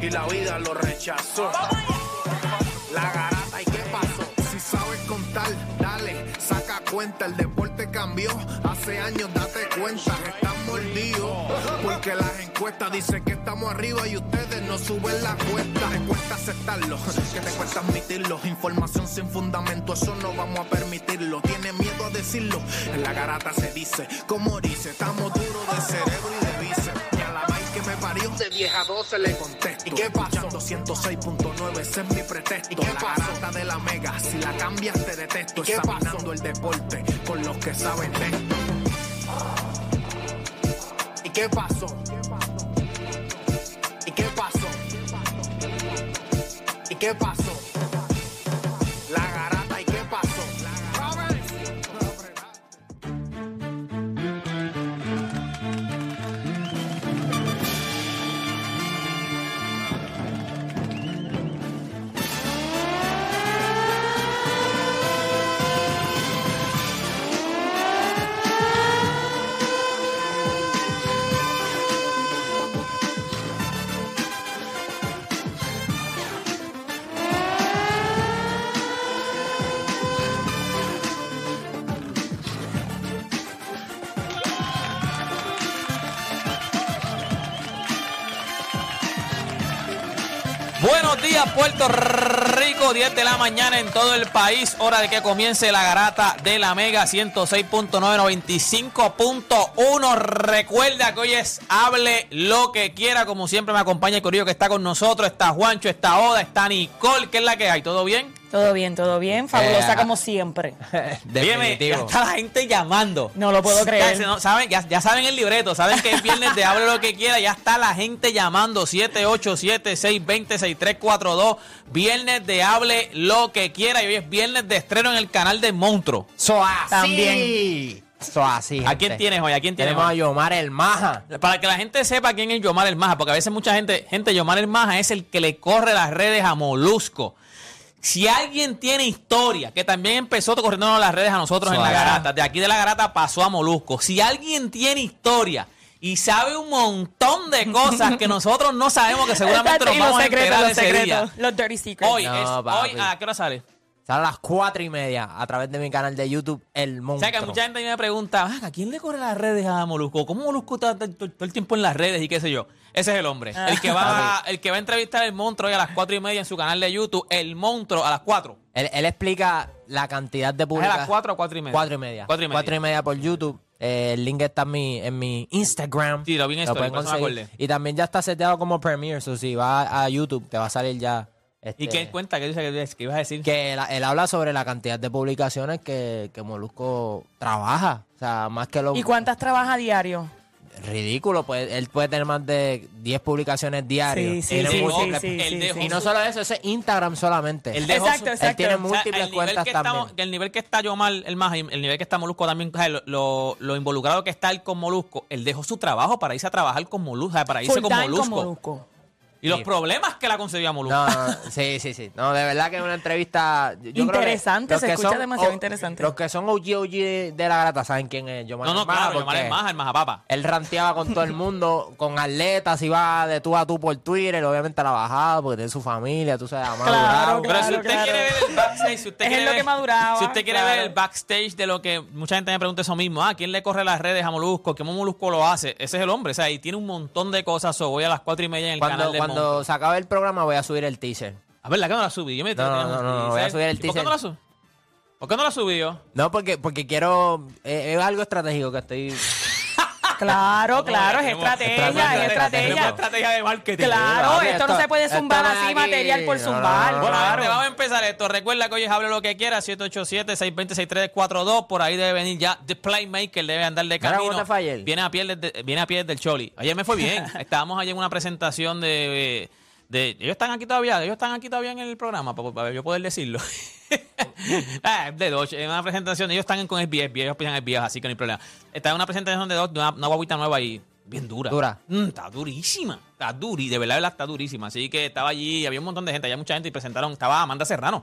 y la vida lo rechazó. La garata, ¿y qué pasó? Si sabes contar, dale, saca cuenta. El deporte cambió. Hace años, date cuenta. Están mordidos. Porque las encuestas dicen que estamos arriba y ustedes no suben la cuesta. Te cuesta aceptarlo, que te cuesta admitirlo. Información sin fundamento, eso no vamos a permitirlo. Tiene miedo a decirlo. En la garata se dice, como dice, estamos duros de cerebro y de me parió, de 10 a 12 le contesto. ¿Y qué pasó? 106.9, ese es mi pretexto. ¿Y qué la garata de la mega, si la cambias te detesto. ¿Y qué Examinando el deporte con los que saben de esto. ¿Y qué pasó? ¿Y qué pasó? ¿Y qué pasó? La garata, Buenos días, Puerto Rico, 10 de la mañana en todo el país. Hora de que comience la garata de la Mega 106.995.1. Recuerda que hoy es Hable lo que quiera. Como siempre, me acompaña el corillo que está con nosotros. Está Juancho, está Oda, está Nicole. ¿Qué es la que hay? ¿Todo bien? Todo bien, todo bien. Fabulosa Eh, como siempre. Ya está la gente llamando. No lo puedo creer. Ya, no, saben, ya, ya saben el libreto, saben que es viernes de Hable lo que quiera, ya está la gente llamando 787-620-6342, viernes de Hable lo que quiera y hoy es viernes de estreno en el canal de Monstruo. So así. También. So así. ¿A quién tienes hoy? ¿A quién tienes Tenemos a hoy? Yomar el Maja. Para que la gente sepa quién es Yomar el Maja, porque a veces mucha gente, gente, Yomar el Maja es el que le corre las redes a Molusco. Si alguien tiene historia, que también empezó corriendo las redes a nosotros en la Suave. garata, de aquí de la garata pasó a Molusco. Si alguien tiene historia y sabe un montón de cosas que nosotros no sabemos, que seguramente nos Y los vamos a secretos, enterar los ese secretos. día. Los dirty secrets. Hoy, No, es, papi. hoy, ¿a qué hora sale? Sale a las cuatro y media a través de mi canal de YouTube, El O Monstruo. sea, que mucha gente me pregunta, "Ah, ¿a quién le corre las redes a Molusco? ¿Cómo Molusco está todo, el tiempo en las redes y qué sé yo? Ese es el hombre. El que va, a, el que va a entrevistar el monstruo hoy a las cuatro y media en su canal de YouTube, el monstruo a las cuatro. Él, él explica la cantidad de ¿Es a las cuatro o cuatro y media? Cuatro y media. Cuatro y media. por YouTube. Eh, el link está en mi, en mi Instagram. Sí, lo vi en story, pueden conseguir. acordé. Y también ya está seteado como Premiere. O si vas a YouTube, te va a salir ya. ¿Y este, qué cuenta? ¿Qué dice que, que ibas a decir? que él, él habla sobre la cantidad de publicaciones que, que Molusco trabaja. O sea, más que lo ¿Y cuántas trabaja a diario? Ridículo. Pues, él puede tener más de 10 publicaciones diarias. Sí, sí, sí, múltiples- sí, sí, el sí, de sí. Y no solo eso, ese es Instagram solamente. El dejó Exacto, su- exacto. Él tiene O sea, múltiples el nivel cuentas que también. estamos, el nivel que está Yomar, el más, el nivel que está Molusco también, o sea, lo, lo, lo involucrado que está él con Molusco, él dejó su trabajo para irse a trabajar con Molusco, o sea, para irse con Molusco. con Molusco. Y los problemas que la concedió a Molusco. No, no, sí, sí, sí. No, de verdad que es una entrevista. yo- yo creo que Interesante, los se que escucha son demasiado o- interesante. Los que son OG, OG de, de la grata saben quién es Yomar No, no, Maja, claro, porque Yomar es más, el más papa. Él ranteaba con todo el mundo, con atletas, iba de tú a tú por Twitter, obviamente la bajaba porque tiene su familia, tú sabes, ha Claro. Pero si usted claro. quiere ver el backstage, si usted Es quiere lo ver, que maduraba, si usted quiere claro. ver el backstage de lo que mucha gente me pregunta eso mismo, ah, ¿quién le corre las redes a Molusco? ¿Cómo Molusco lo hace? Ese es el hombre, o sea, y tiene un montón de cosas. So, voy a las cuatro y media en el Cuando, canal de cuando se acabe el programa voy a subir el teaser. A ver, la que no la subí. Yo me No, no, no, no, no, voy a subir el ¿Y ¿Por qué teaser. no la subí? ¿Por qué no la subí yo? No, porque, porque quiero. eh, es algo estratégico que estoy. Claro, claro, es estrategia, es estrategia. estrategia de marketing. Claro, esto no se puede zumbar es así material por zumbar. no, no, Bueno, gente, vamos a empezar esto. Recuerda que hoy es Hable lo que quiera, 787-620-6342. Por ahí debe venir ya The Playmaker, debe andar de camino. ¿cómo te fue ayer? Viene a pie, desde- viene a pie del Choli. Ayer me fue bien. Estábamos allí en una presentación de, de- Ellos están aquí todavía, ellos están aquí todavía en el programa, para, para yo poder decirlo. ah, de Dodge, en una presentación, ellos están con SBS, ellos pisan SBS, así que no hay problema. Está en una presentación de Dodge, una, una guaguita nueva ahí, bien dura. Dura. Mm, está durísima. Está duri, de verdad, de verdad está durísima. Así que estaba allí, había un montón de gente, había mucha gente y presentaron, estaba Amanda Serrano.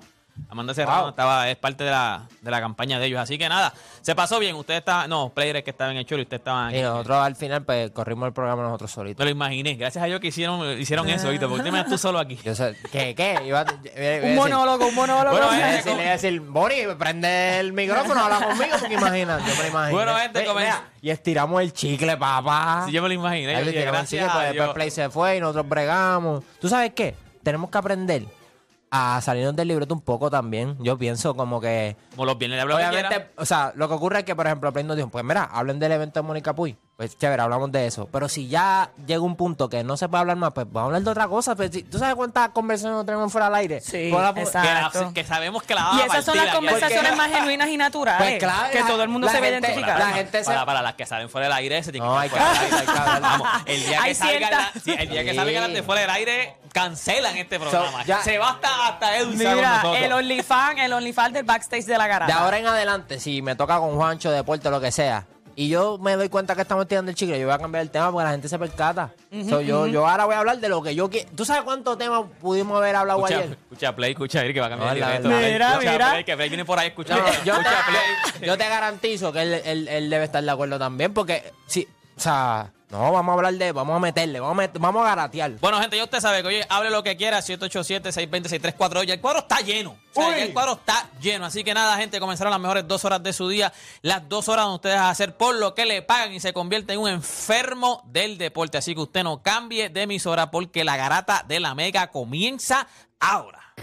Amanda Serrano Wow. estaba, es parte de la, de la campaña de ellos. Así que nada, se pasó bien. Usted está, no, players que estaban en el show y usted estaba Y nosotros al final, pues, corrimos el programa nosotros Me solitos. lo imaginé. Gracias a Dios que hicieron, hicieron eso, ¿viste? Porque imaginas tú solo aquí. Yo sé, ¿qué? ¿Qué? Iba, a- iba a Un decir- monólogo, un monólogo. Bueno, Iba a gente, decirle, iba a decir, Bori, prende el micrófono, habla conmigo, porque imagina, yo me lo imagino. Bueno, gente, Ve, mira, Y estiramos el chicle, papá. Sí, yo me lo imaginé. Ahí Yo le el chicle, gracias pues después. Play se fue y nosotros bregamos. ¿Tú sabes qué? Tenemos que aprender a salirnos del libreto un poco también. Yo pienso como que... Como los viernes le Obviamente, o sea, lo que ocurre es que, por ejemplo, Play nos dijo, pues mira, hablen del evento de Mónica Puy. Pues chévere, hablamos de eso. Pero si ya llega un punto que no se puede hablar más, pues vamos a hablar de otra cosa. Pues, ¿Tú sabes cuántas conversaciones tenemos fuera al aire? Sí, Pues la- exacto. Que, la- que sabemos que la Y vamos a esas son las conversaciones más genuinas y naturales. Pues claro, que la- todo el mundo la se ve identificado. la gente se- Para, para las que salen fuera del aire, se tienen No, que hay que hablar, hay que hablar. Vamos, el día que salgan cierta- la- sí, el día que Sí. salgan de fuera del aire, cancelan este programa. ya- se va hasta, hasta Edwin Mira, el OnlyFans, el OnlyFans del backstage de la garata. De ahora en adelante, si me toca con Juancho, deporte, lo que sea, y yo me doy cuenta que estamos tirando el chicle, yo voy a cambiar el tema porque la gente se percata. So, yo, yo ahora voy a hablar de lo que yo quiero. ¿Tú sabes cuántos temas pudimos haber hablado Escucha, ayer? escucha Play, escucha Eric, que va a cambiar No, el verdad. Mira, Escucha mira. Play, que Play viene por ahí, escucha, No, yo, escucha te, Play. yo te garantizo que él, él- él debe estar de acuerdo también, porque si, o sea, no, vamos a hablar de, vamos a meterle, vamos a, met- vamos a garatear. Bueno, gente, ya usted sabe que, oye, hable lo que quiera, 787-620-6342. Ya el cuadro está lleno. O sea, Uy. ya el cuadro está lleno. Así que nada, gente, comenzaron las mejores dos horas de su día. Las dos horas donde ustedes van a hacer por lo que le pagan y se convierte en un enfermo del deporte. Así que usted no cambie de emisora porque la garata de la mega comienza ahora.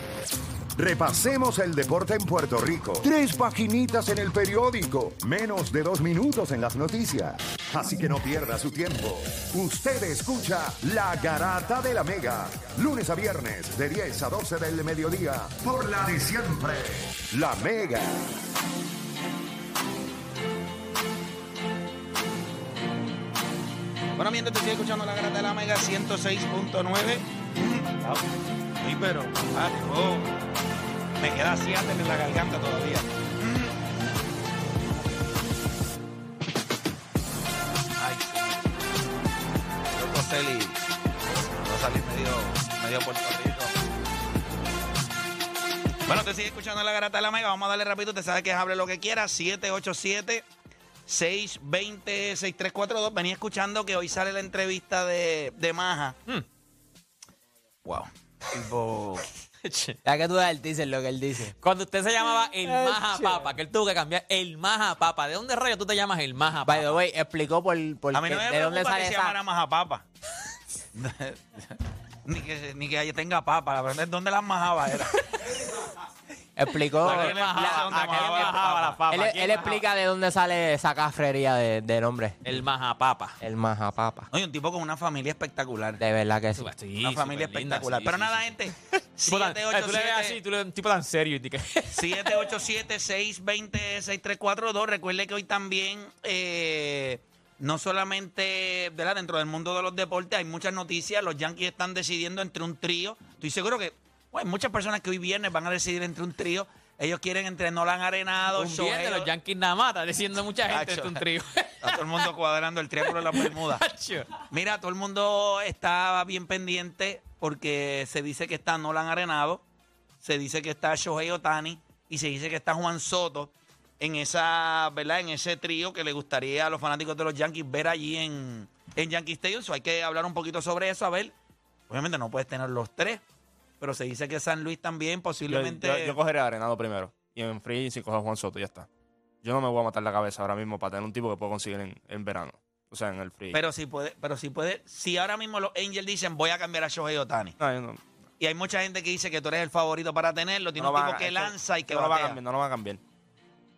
Repasemos el deporte en Puerto Rico. Tres paginitas en el periódico. Menos de dos minutos en las noticias. Así que no pierda su tiempo. Usted escucha La Garata de la Mega. Lunes a viernes de 10 a 12 del mediodía. Por la de siempre. La Mega. Bueno, mientras te sigue escuchando la grata de la Mega 106.9. Sí, pero, ah, oh, me queda Seattle en la garganta todavía. Ay, sí. Yo no salir medio, medio Puerto Rico. Bueno, te sigue escuchando la garata de la Mega. Vamos a darle rapidito. Te sabe que hable lo que quiera. 787 620-6342. Venía escuchando que hoy sale la entrevista de, de Maja. Hmm. Wow. Tipo. Ya que tú das el teaser lo que él dice. Cuando usted se llamaba el Maja. Papa, que él tuvo que cambiar el Maja Papa. ¿De dónde rayo tú te llamas el Maja By the Papa? way, explicó por, por A mí qué- no me de dónde sale que se esa... llamara Maja Papa. ni, que, ni que tenga papa. La verdad es dónde las majaba era. Explicó... ¿A qué ¿A qué majaba? ¿Dónde majaba la papa? Él, explica de dónde sale esa cafrería de, de nombre. El Maja Papa. El majapapa. Oye, un tipo con una familia espectacular. De verdad que sí. Sí, una familia espectacular. sí, Pero sí, nada, sí. gente. Tipo tan- eh, tú le ves así, 787 tú le ves un tipo tan serio. y di que- 787-620-6342. Recuerde que hoy también, eh, no solamente ¿verdad? dentro del mundo de los deportes, hay muchas noticias. Los Yankees están decidiendo entre un trío. Estoy seguro que bueno, muchas personas que hoy viernes van a decidir entre un trío. Ellos quieren entre Nolan Arenado, un viernes Shohei- los Yankees nada más, está diciendo mucha gente Tacho. este un trío. Está todo el mundo cuadrando el triángulo de las Bermudas. Tacho. Mira, todo el mundo está bien pendiente porque se dice que está Nolan Arenado, se dice que está Shohei Otani y se dice que está Juan Soto en esa, ¿verdad? En ese trío que le gustaría a los fanáticos de los Yankees ver allí en, en Yankee Stadium. So, hay que hablar un poquito sobre eso, a ver. Obviamente no puedes tener los tres, pero se dice que San Luis también posiblemente... yo, yo cogeré a Arenado primero. Y en free, si cojo a Juan Soto, ya está. Yo no me voy a matar la cabeza ahora mismo para tener un tipo que puedo conseguir en, en verano. O sea, en el free. Pero si puede, pero si puede, si ahora mismo los Angels dicen voy a cambiar a Shohei Otani. no, yo no, Y hay mucha gente que dice que tú eres el favorito para tenerlo, tiene no un tipo que lanza y que no lo va a cambiar, no lo va a cambiar.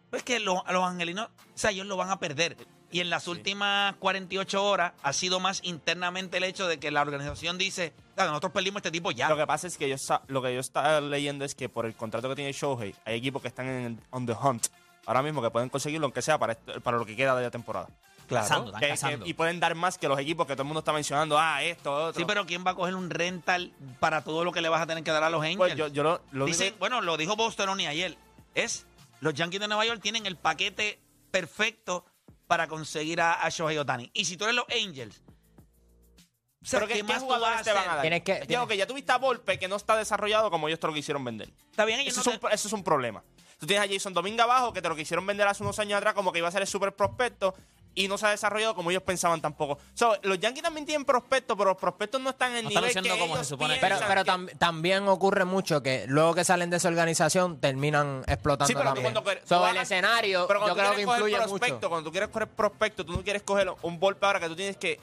Pues que los, los angelinos, o sea, ellos lo van a perder. Y en las últimas 48 horas ha sido más internamente el hecho de que la organización dice, "Claro, nosotros perdimos a este tipo ya. Lo que pasa es que yo lo que yo estaba leyendo es que por el contrato que tiene Shohei, hay equipos que están en el, on the hunt ahora mismo que pueden conseguirlo, aunque sea para, esto- para lo que queda de la temporada. Cazando, están Que- que- cazando. y pueden dar más que los equipos que todo el mundo está mencionando. Ah, esto, otro. Sí, pero ¿quién va a coger un rental para todo lo que le vas a tener que dar a los Angels? Pues yo, yo lo, Dicen, que- bueno, lo dijo Boston y ayer. Es, los Yankees de Nueva York tienen el paquete perfecto para conseguir a, a Shohei Otani. Y si tú eres los Angels, O sea, Pero ¿qué, ¿qué qué más tú jugadores vas a te van a dar? Tienes que- Ya, tienes- ok, ya tuviste a Volpe que no está desarrollado como ellos te lo quisieron vender. Está bien, ellos Eso, no es te- un, eso es un problema. Tú tienes a Jason Domingue abajo que te lo quisieron vender hace unos años atrás como que iba a ser el super prospecto y no se ha desarrollado como ellos pensaban tampoco. So, los Yankees también tienen prospectos, pero los prospectos no están en el No están nivel luciendo que como se ellos supone que Pero, pero tam- también ocurre mucho que luego que salen de esa organización terminan explotando Sí, pero tú también. cuando quieres- So, tú el escenario Pero yo cuando tú creo que influye prospecto, mucho. Cuando tú quieres coger prospecto, tú no quieres coger un golpe ahora que tú tienes que.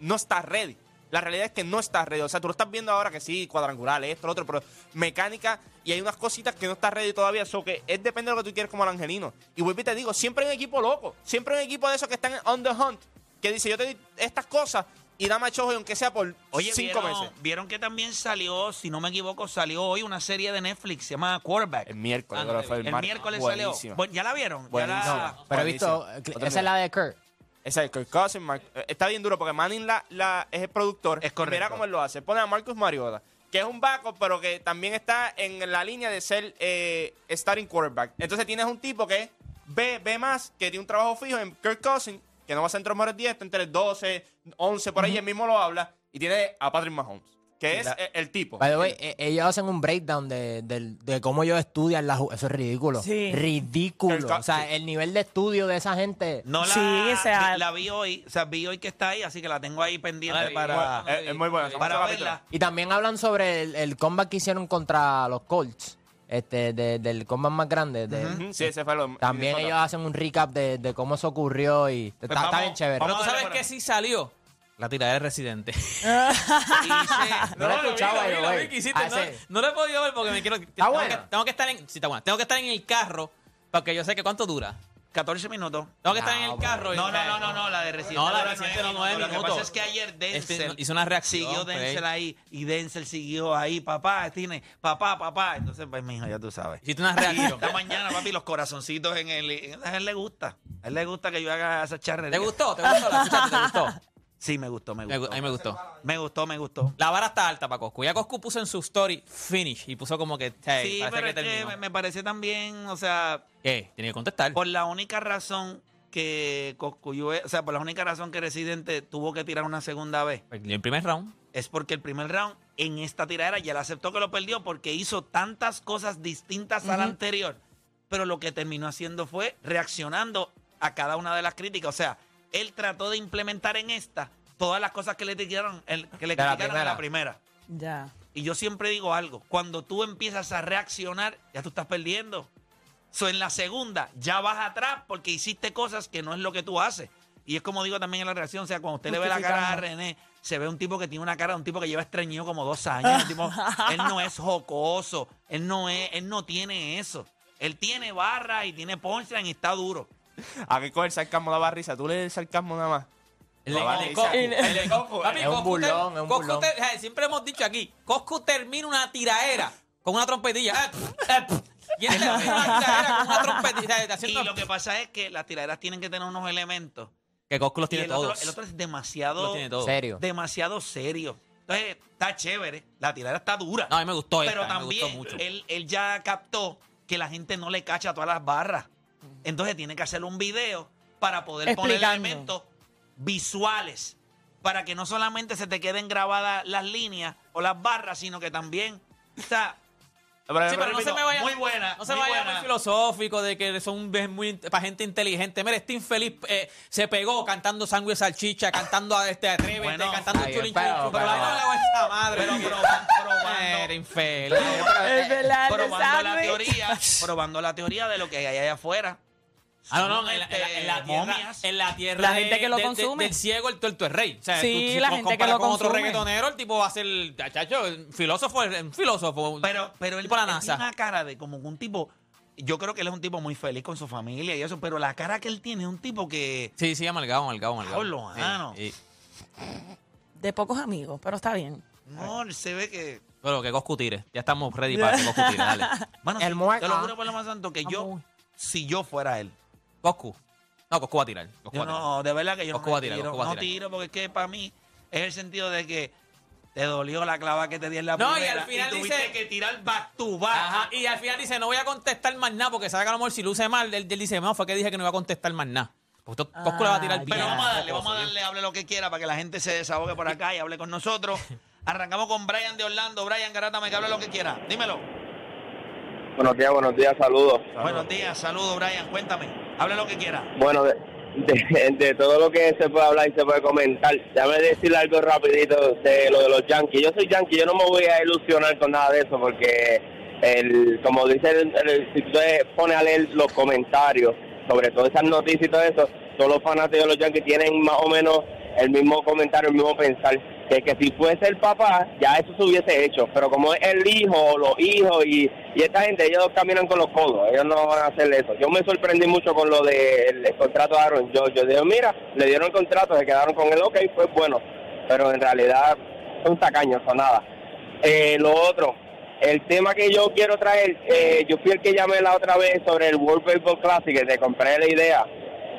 No estás ready. La realidad es que no estás ready. O sea, tú lo estás viendo ahora que sí, cuadrangular, esto, lo otro, pero mecánica y hay unas cositas que no estás ready todavía. Eso que es depende de lo que tú quieres como el angelino. Y vuelvo y te digo, siempre hay un equipo loco. Siempre hay un equipo de esos que están on the hunt. Que dice, yo te doy estas cosas y dame a Chojo, aunque sea por Oye, cinco ¿vieron, meses. vieron que también salió, si no me equivoco, salió hoy una serie de Netflix, se llama Quarterback. El miércoles, Ah, creo que fue el, miércoles Buenísimo. salió. Bueno, ¿Ya la vieron? ¿Ya la- Pero he visto, esa es la de Kurt. Esa es Kirk Cousins, Mark- eh, está bien duro porque Manning la, la- es el productor. Es correcto. Mira cómo él lo hace. Pone a Marcus Mariota, que es un backup, pero que también está en la línea de ser eh, starting quarterback. Entonces tienes un tipo que ve, ve más, que tiene un trabajo fijo en Kirk Cousins, que no va a ser entre los mejores 10, está entre el 12, 11, por ahí, él mismo lo habla. Y tiene a Patrick Mahomes, que es la- el, tipo. By the way, e- ellos hacen un breakdown de, del- de cómo ellos estudian la Eso es ridículo. Sí. Ridículo. El O sea, el nivel de estudio de esa gente. No la, Sí, o sea- vi- la vi hoy, o sea, vi hoy que está ahí, así que la tengo ahí pendiente Ay, para, bueno, es, es muy bueno. para verla. Y también hablan sobre el, el comeback que hicieron contra los Colts. Este, de- del comeback más grande. de- Sí, ese fue lo También ellos hacen un recap de, de cómo eso ocurrió y está, está vamos- bien chévere. Pero tú sabes que sí salió. La tiradera de Residente. No vi, way. que hiciste. Ah, No, sí. no lo he podido ver porque me quiero. tengo, buena? que, tengo que estar en. Sí, está buena. Tengo que estar en el carro porque yo sé que cuánto dura. 14 minutos. Tengo que estar en No, el carro. y- No, no, no, no, no, la de Residente. No, la de Residente no, nueve Lo que pasa es que ayer Denzel Este, hizo una reacción, siguió. Denzel ahí y Denzel siguió ahí, papá, tiene, papá, papá. Entonces, pues, mijo, ya tú sabes. Hiciste una Y reacción. esta mañana, papi, los corazoncitos en el... A él le gusta. A él le gusta que yo haga esa charrería. ¿Te gustó? ¿Te gustó? ¿La escuchaste? ¿Te gustó? Sí, me gustó, me Me gu- gustó. a mí me gustó. Me gustó, me gustó. La vara está alta para Coscu. Ya Coscu puso en su story finish y puso como que. hey, Sí, pero que es que terminó. me, me parece también, o sea, ¿Qué? Tiene que contestar. por la única razón que Coscuyue, o sea, por la única razón que Residente tuvo que tirar una segunda vez, Perdió el primer round. es porque el primer round en esta tiradera ya le aceptó que lo perdió porque hizo tantas cosas distintas a la anterior, pero lo que terminó haciendo fue reaccionando a cada una de las críticas. O sea, él trató de implementar en esta todas las cosas que le criticaron, el- que le De la criticaron en la primera. Ya. Y yo siempre digo algo, cuando tú empiezas a reaccionar, ya tú estás perdiendo. So, en la segunda, ya vas atrás porque hiciste cosas que no es lo que tú haces. Y es como digo también en la reacción, o sea, cuando usted le ve la cara a René, se ve un tipo que tiene una cara de un tipo que lleva estreñido como dos años. Tipo- él no es jocoso, él no es, él no tiene eso. Él tiene barra y tiene punchline y está duro. ¿A qué coge el sarcasmo da risa? ¿Tú lees el sarcasmo nada más? El No, El de Coscu. Papi, Es un Coscu burlón, te- es un Coscu burlón. te- eh, siempre hemos dicho aquí, Coscu termina una tiraera con una trompetilla. Eh, eh, y él termina una tiraera con una trompetilla. Y lo que pasa es que las tiraderas tienen que tener unos elementos. Que Coscu los tiene otro, todos. el otro es demasiado. Serio. demasiado serio. Entonces, está chévere. La tiradera está dura. No, a mí me gustó esta, Pero me gustó también mucho. Él, él ya captó que la gente no le cacha todas las barras. Entonces tiene que hacer un video para poder poner elementos visuales. Para que no solamente se te queden grabadas las líneas o las barras, sino que también. O sea, Pero, Sí, pero no se me vaya, muy buena, no se muy vaya buena. muy filosófico de que son muy para gente inteligente. Mira, este infeliz eh, se pegó cantando sangre salchicha, cantando a este Atrévete, Bueno, cantando chulín pero- chulín, pero pero- ahí no le hago esa madre. Pero probando- Era infeliz. Es verdad, de probando la teoría, probando la teoría de lo que hay allá afuera. Ah, no, no, en la, en la- en la tierra, momias. en la tierra La de- gente que lo de- de- consume. del ciego, el tuerto es rey. O sea, Sí, tú, si la gente que comparas lo con otro consume. reggaetonero, el tipo va a ser, chacho, filósofo, un filósofo. Pero, pero él, tipo la él NASA. tiene una cara de como un tipo. Yo creo que él es un tipo muy feliz con su familia y eso, pero la cara que él tiene es un tipo que. Sí, sí, amalgado, amalgado, amalgado. Diablo, Sí, mano. sí. De pocos amigos, pero está bien. No, se ve que. Pero que Coscu tire. Ya estamos ready para que Coscu tire, dale. Mano, El si- te lo juro por lo más santo que yo, Vamos. si yo fuera él, Coscu. No, Coscu va a tirar. Coscu yo va a tirar. no, de verdad que yo Coscu no, va a tirar, tiro, Coscu va a no tirar. tiro porque es que para mí es el sentido de que te dolió la clava que te di en la No, y primera al final tuviste dice- que tirar back to back. Ajá, y al final dice, no voy a contestar más nada, porque sabe que a lo mejor si luce mal, él, él dice, no, fue que dije que no iba a contestar más nada. Porque esto- Coscu le va a tirar bien. Pero vamos a darle, vamos a darle, hable lo que quiera para que la gente se desahogue por acá y hable con nosotros. Arrancamos con Brian de Orlando. Brian Garátame, que hable lo que quiera. Dímelo. Buenos días, buenos días, saludos. Buenos días, saludos, Brian. Cuéntame. Hable lo que quiera. Bueno, de, todo lo que se puede hablar y se puede comentar, déjame decir algo rapidito de lo de los Yankees. Yo soy Yankee, yo no me voy a ilusionar con nada de eso porque, el, como dice, el, el- si tú te pones a leer los comentarios sobre todas esas noticias y todo eso, todos los fanáticos de los Yankees tienen más o menos el mismo comentario, el mismo pensar. Que, que si fuese el papá, ya eso se hubiese hecho. Pero como es el hijo, o los hijos y, y esta gente, ellos caminan con los codos. Ellos no van a hacer eso. Yo me sorprendí mucho con lo del el contrato de Aaron George. Yo digo, mira, le dieron el contrato, se quedaron con él, ok, pues bueno. Pero en realidad son tacaños, son nada. Eh, lo otro, el tema que yo quiero traer, eh, yo fui el que llamé la otra vez sobre el World Baseball Classic, que te compré la idea.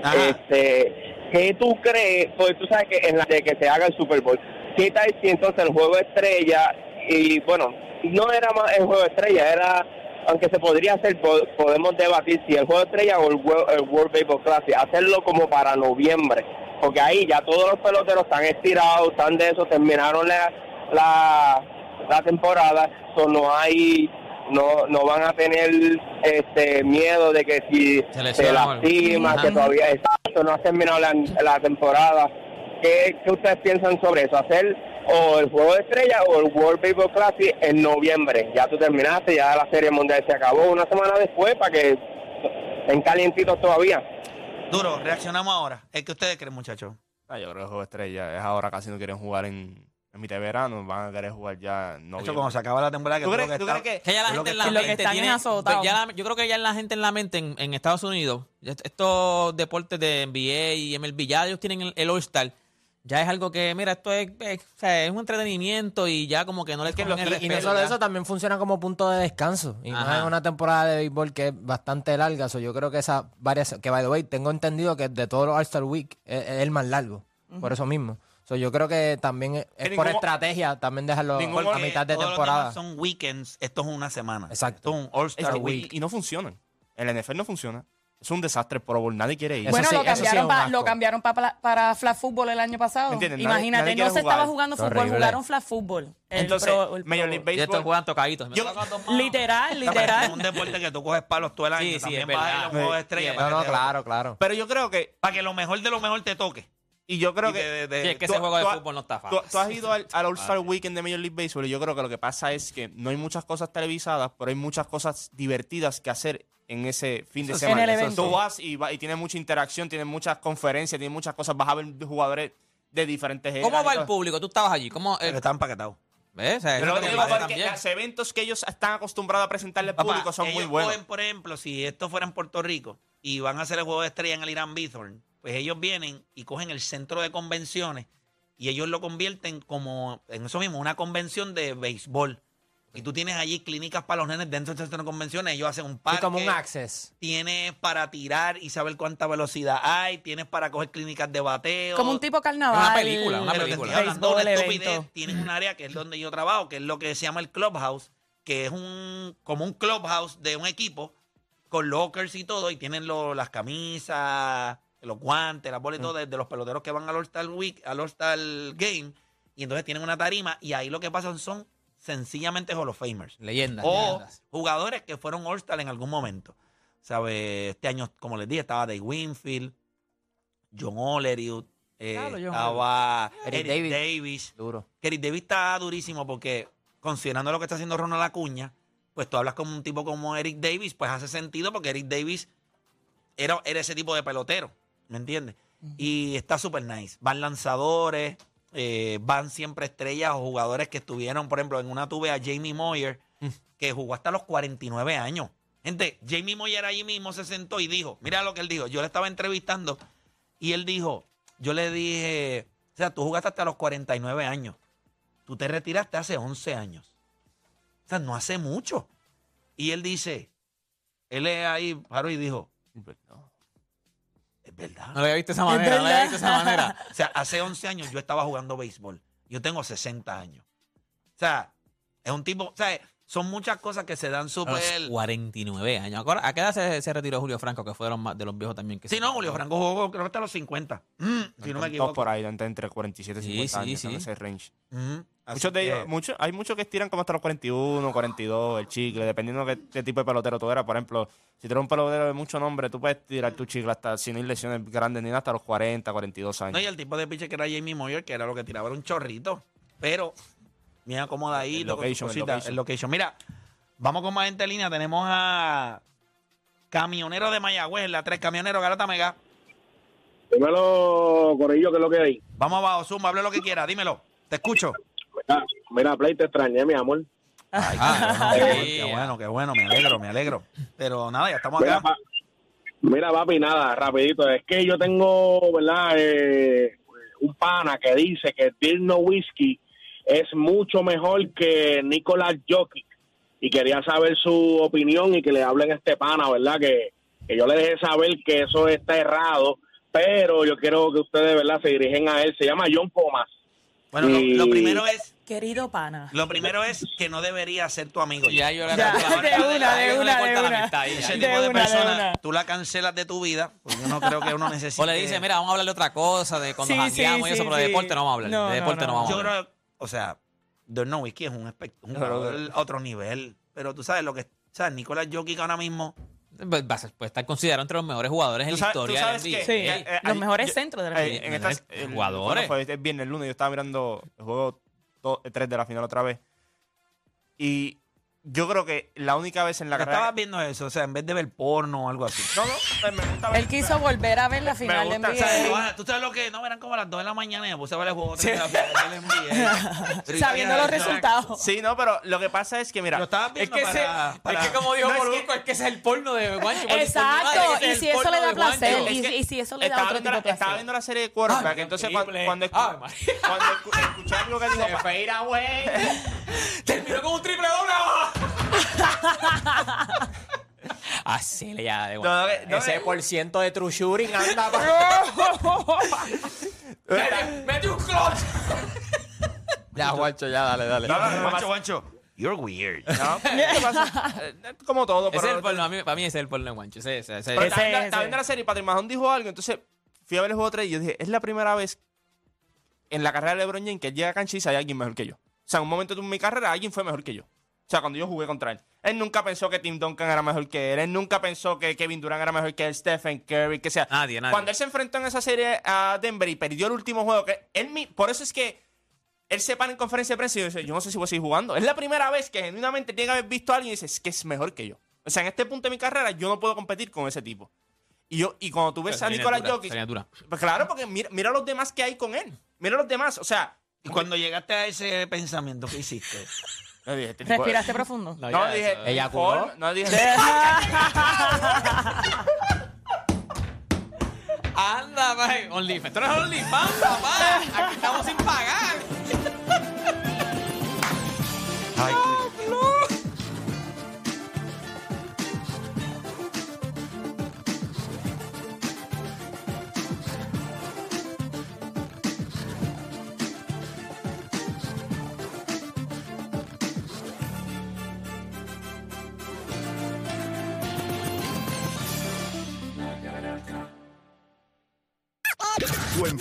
Ajá. Este, ¿Qué tú crees? Pues tú sabes que en la de que se haga el Super Bowl, ¿qué tal si entonces el juego estrella, y bueno, no era más el juego estrella, era, aunque se podría hacer, po- podemos debatir si el juego estrella o el, World- el World Baseball Classic, hacerlo como para noviembre, porque ahí ya todos los peloteros están estirados, están de eso, terminaron la, la, la temporada, so no hay no no van a tener este miedo de que si Se se, lastima, Ajá. que todavía exacto, no ha terminado la, la temporada. ¿Qué, ¿Qué ustedes piensan sobre eso? ¿Hacer o el juego de estrella o el World Baseball Classic en noviembre? Ya tú terminaste, ya la Serie Mundial se acabó una semana después para que estén calientitos todavía. Duro, reaccionamos ahora. ¿El que ustedes creen, muchachos? Ah, yo creo que el juego de estrella es ahora casi no quieren jugar en, en mitad de verano, van a querer jugar ya De hecho, cuando se acaba la temporada, que ¿Tú crees, lo tú está- crees que Que ya la Es lo gente que en la está- Lo que mente están tiene, azotados. ya la- yo creo que ya la gente en la mente en, en Estados Unidos, est- estos deportes de NBA y MLB, ya ellos tienen el, el All-Star. Ya es algo que, mira, esto es, es, o sea, es un entretenimiento y ya como que no les que cogen los- el y- Y no respeto, solo ya. eso, también funciona como punto de descanso. Y más Ajá. en una temporada de béisbol que es bastante larga. So, yo creo que esas varias. Que by the way, tengo entendido que de todos los All-Star Week es, es el más largo. Por eso mismo. So, yo creo que también es, es Que por ningún- estrategia también dejarlo a mitad de temporada. son weekends, esto es una semana. Exacto. Esto es un All-Star Week. y, y no funcionan. En la NFL no funciona. Es un desastre, Pro Bowl, nadie quiere ir. Bueno, sí, lo sí cambiaron, pa- lo cambiaron pa- para, para flag fútbol el año pasado. Imagínate, nadie no se estaba jugando fútbol, Horrible. jugaron flag fútbol. El Entonces, pro- el Major League Y estos Baseball. juegan tocaditos. Yo- manos. Literal, Es literal. un deporte que tú coges palos todo el año. Sí, sí, también es vas a ir a verdad. un juego de Sí, estrella sí, para, No, no, claro, claro. Pero yo creo que. para que lo mejor de lo mejor te toque. Y yo creo Y que. de- de- Sí, es que tú- ese juego de fútbol no está Tú, fácil. tú has ido al, al All-Star Weekend de Major League Baseball y yo creo que lo que pasa es que no hay muchas cosas televisadas, pero hay muchas cosas divertidas que hacer en ese fin de Eso semana. En el evento. Tú vas y, va- y tienes mucha interacción, tienes muchas conferencias, tienes muchas cosas, vas a ver jugadores de diferentes ¿Cómo va el público? Tú estabas allí. ¿Cómo, Pero eh, está empaquetado. ¿ves? O sea, Pero lo es que digo que porque también. los eventos que ellos están acostumbrados a presentarle al Papá, público son muy buenos. cogen, por ejemplo, si esto fuera en Puerto Rico y van a hacer el juego de estrella en el Irán Bithorn, pues ellos vienen y cogen el centro de convenciones y ellos lo convierten como, en eso mismo, una convención de béisbol. Y tú tienes allí clínicas para los nenes dentro del centro de convenciones, ellos hacen un Y parque. como un access. Tienes para tirar y saber cuánta velocidad hay, tienes para coger clínicas de bateo. Como un tipo carnaval. Una película, una Pero te película. estoy hablando de estupidez. Tienen un área que es donde yo trabajo, que es lo que se llama el clubhouse, que es un como un clubhouse de un equipo con lockers y todo, y tienen lo- las camisas, los guantes, las bolas y todo de, de los peloteros que van al All-Star Week, al All-Star Game, y entonces tienen una tarima, y ahí lo que pasa son sencillamente Hall of Famers. Leyendas. O leyendas. jugadores que fueron All-Star en algún momento. ¿Sabe? Este año, como les dije, estaba Dave Winfield, John Olerud, eh, Claro, estaba Eric Eric, Davis. Davis. Duro. Que Eric Davis está durísimo porque, considerando lo que está haciendo Ronald Acuña, pues tú hablas con un tipo como Eric Davis, pues hace sentido porque Eric Davis era, era ese tipo de pelotero, ¿me entiendes? Y está súper nice. Van lanzadores, eh, van siempre estrellas o jugadores que estuvieron, por ejemplo, en una tuve a Jamie Moyer, que jugó hasta los 49 años. Gente, Jamie Moyer allí mismo se sentó y dijo, mira lo que él dijo, yo le estaba entrevistando y él dijo, yo le dije, o sea, tú jugaste hasta los 49 años, tú te retiraste hace 11 años. O sea, no hace mucho. Y él dice, él es ahí paró y dijo, es verdad. No lo había visto de esa manera, no lo había visto de esa manera. O sea, hace 11 años yo estaba jugando béisbol. Yo tengo 60 años. O sea, es un tipo, o sea, son muchas cosas que se dan A los súper... 49 años. ¿A qué edad se, se retiró Julio Franco, que fueron más de los viejos también? Que Sí, se- no, Julio Franco jugó creo que hasta los 50. Mm, si no me equivoco. por ahí, entre, entre 47 y Sí, 50 sí, años, sí. en ese range. Mm, así Muchos de que- ellos, muchos, hay muchos que estiran como hasta los 41, 42, el chicle, dependiendo de qué, qué tipo de pelotero tú eras. Por ejemplo, si tú eres un pelotero de mucho nombre, tú puedes tirar tu chicle hasta, sin ir lesiones grandes ni nada, hasta los 40, 42 años. No, y el tipo de pitcher que era Jamie Moyer, que era lo que tiraba era un chorrito. Pero, bien acomodadito. El con sus location, el location. el location. Mira, vamos con más gente en línea. Tenemos a Camionero de Mayagüez, la 3 Camionero Garata Mega. Dímelo, Corillo, ¿qué es lo que hay? Vamos abajo, Zumba, hable lo que quiera, dímelo. Te escucho. Mira, mira, Play, te extrañé, mi amor. Ay, Ah, qué, bueno, qué bueno, qué bueno, me alegro, me alegro. Pero nada, ya estamos Mira, acá. pa- mira, papi, nada, rapidito. Es que yo tengo, ¿verdad? Eh, un pana que dice que Dirk Whisky es mucho mejor que Nicolás Jokic. Y quería saber su opinión y que le hablen a este pana, ¿verdad? Que, que yo le dejé saber que eso está errado. Pero yo quiero que ustedes, ¿verdad? Se dirigen a él. Se llama John Comas. Bueno, lo, y- lo primero es, Querido pana. lo primero es que no debería ser tu amigo. Ya yo Ya, la- de ya- una, de yo le una, de la una. ya. Ese De tipo de una, de persona, una. tú la cancelas de tu vida, porque yo no creo que uno necesite. O le dice, mira, vamos a hablar de otra cosa, de cuando Sí, jangueamos sí, y eso, sí, pero de deporte no vamos a hablar. No, de deporte no, no. vamos a Yo hablar. creo, o sea, Dirk Nowitzki es un, un jugador otro nivel, pero tú sabes lo que, o sea, Nicolás Jokic ahora mismo, Pues, va a ser- puede estar considerado entre los mejores jugadores en la historia sabes del NBA. que- Sí, eh, eh, los mejores yo- centros de la eh, NBA. en estas- el- jugadores. bueno, fue el viernes, el lunes, yo estaba mirando el juego 3 de la final otra vez. Y yo creo que la única vez en la carrera... estabas viendo eso, o sea, en vez de ver porno o algo así. No, no, me- gusta ver- Él quiso volver a ver la final de gusta, O sea, NBA. tú- sabes lo que, no, eran como a las 2 de la mañana y me puse a ver el juego tres de la final del NBA. Sabiendo los resultados. Sí, no, pero lo que pasa es que, mira... Lo estabas Es viendo que, para, ese- para- es que como dijo No, es que- Molusco, es que ese es el porno de Guancho. Exacto, y es si eso le da de placer, Es y, si eso le da otro tipo de placer. Estaba viendo la serie de quarterback, entonces cuando, cuando, escu- Ay, María. cuando escu- escuché algo que dijo... Se fue ir a güey. Terminó con un triple doble. Así le ya de No, no, no, Ese por ciento de true shooting anda pa- Mete- Mete un clutch. Ya, Juancho, ya, dale, dale. No, no, Guancho, Guancho, you're weird. No, ¿qué pasa? Eh, Como todo, Ese es el porno. a mí- Para mí ese es el porno de Guancho. Ese, ese, ese- Pero estaba, ese. estaba viendo la serie y Patrick Mahon dijo algo, entonces fui a ver el juego 3 y yo dije, es la primera vez en la carrera de LeBron James que él llega a cancha y dice, hay alguien mejor que yo. O sea, en un momento de mi carrera alguien fue mejor que yo. O sea, cuando yo jugué contra él. Él nunca pensó que Tim Duncan era mejor que él. Él nunca pensó que Kevin Durant era mejor que él, Stephen Curry, que sea. Nadie, nadie. Cuando él se enfrentó en esa serie a Denver y perdió el último juego, que él por eso es que él se para en conferencia de prensa y dice, yo no sé si voy a seguir jugando. Es la primera vez que genuinamente tiene que haber visto a alguien y dice, es que es mejor que yo. O sea, en este punto de mi carrera yo no puedo competir con ese tipo. Y yo y cuando tú ves a Nicolás Jokic, pues claro, porque mira, mira los demás que hay con él. Mira los demás, o sea, Y cuando llegaste a ese pensamiento, ¿qué hiciste? yo dije, este tipo- ¿Respiraste profundo? No, ya, dije, eso- Ella Paul, curó. no dije, Anda, man. OnlyFans. Tú eres OnlyFans, papá. Aquí estamos sin pagar. Ay,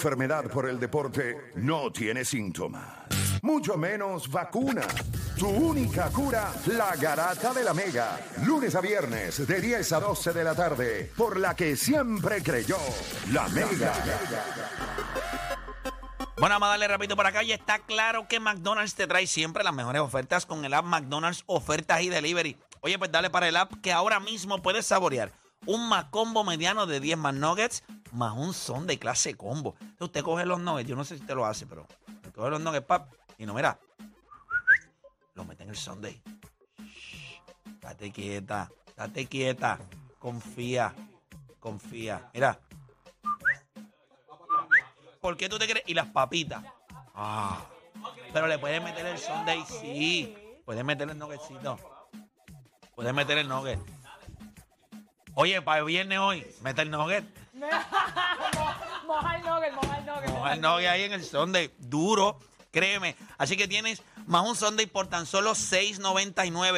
enfermedad por el deporte no tiene síntomas, mucho menos vacuna. Tu única cura, la garata de la mega. Lunes a viernes de 10 a 12 de la tarde, por la que siempre creyó, la mega. Bueno, vamos a darle rapidito por acá y está claro que McDonald's te trae siempre las mejores ofertas con el app McDonald's Ofertas y Delivery. Oye, pues dale para el app que ahora mismo puedes saborear un Macombo mediano de 10 más nuggets más un son de clase combo. Usted coge los nuggets, yo no sé si te lo hace, pero usted coge los nuggets, pap, y no, mira, lo mete en el Sunday. Date quieta, date quieta, confía, confía. Mira, ¿Por qué tú te crees? Y las papitas. Ah. Pero le puedes meter el Sunday, sí. Puedes meter el nuggetcito. Puedes meter el nugget. Oye, para el viernes hoy, mete el nugget. Moja el nugget, moja el nugget. Moja el nugget ahí en el Sunday. Duro, créeme. Así que tienes más un Sunday por tan solo $6.99.